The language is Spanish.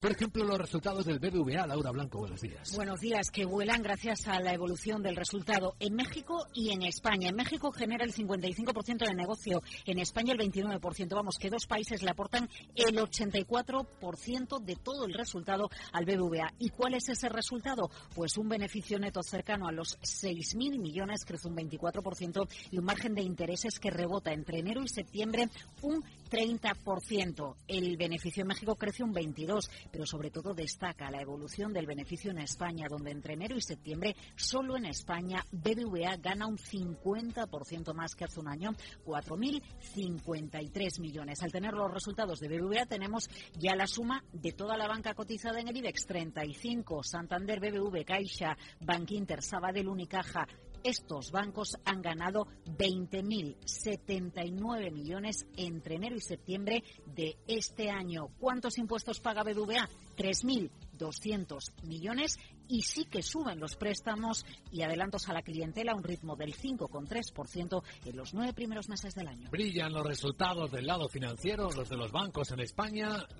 Por ejemplo, los resultados del BBVA. Laura Blanco, buenos días. Buenos días, que vuelan gracias a la evolución del resultado en México y en España. En México genera el 55% del negocio, en España el 29%. Vamos, que dos países le aportan el 84% de todo el resultado al BBVA. ¿Y cuál es ese resultado? Pues un beneficio neto cercano a los 6.000 millones, crece un 24%, y un margen de intereses que rebota entre enero y septiembre un 30%. El beneficio en México crece un 22%, pero sobre todo destaca la evolución del beneficio en España, donde entre enero y septiembre, solo en España, BBVA gana un 50% más que hace un año, 4.053 millones. Al tener los resultados de BBVA, tenemos ya la suma de toda la banca cotizada en el IBEX 35, Santander, BBV, Caixa, Bankinter, Sabadell, Unicaja, estos bancos han ganado 20.079 millones entre enero y septiembre de este año. ¿Cuántos impuestos paga BBVA? 3.200 millones y sí que suben los préstamos y adelantos a la clientela a un ritmo del 5,3% en los nueve primeros meses del año. Brillan los resultados del lado financiero, los de los bancos en España.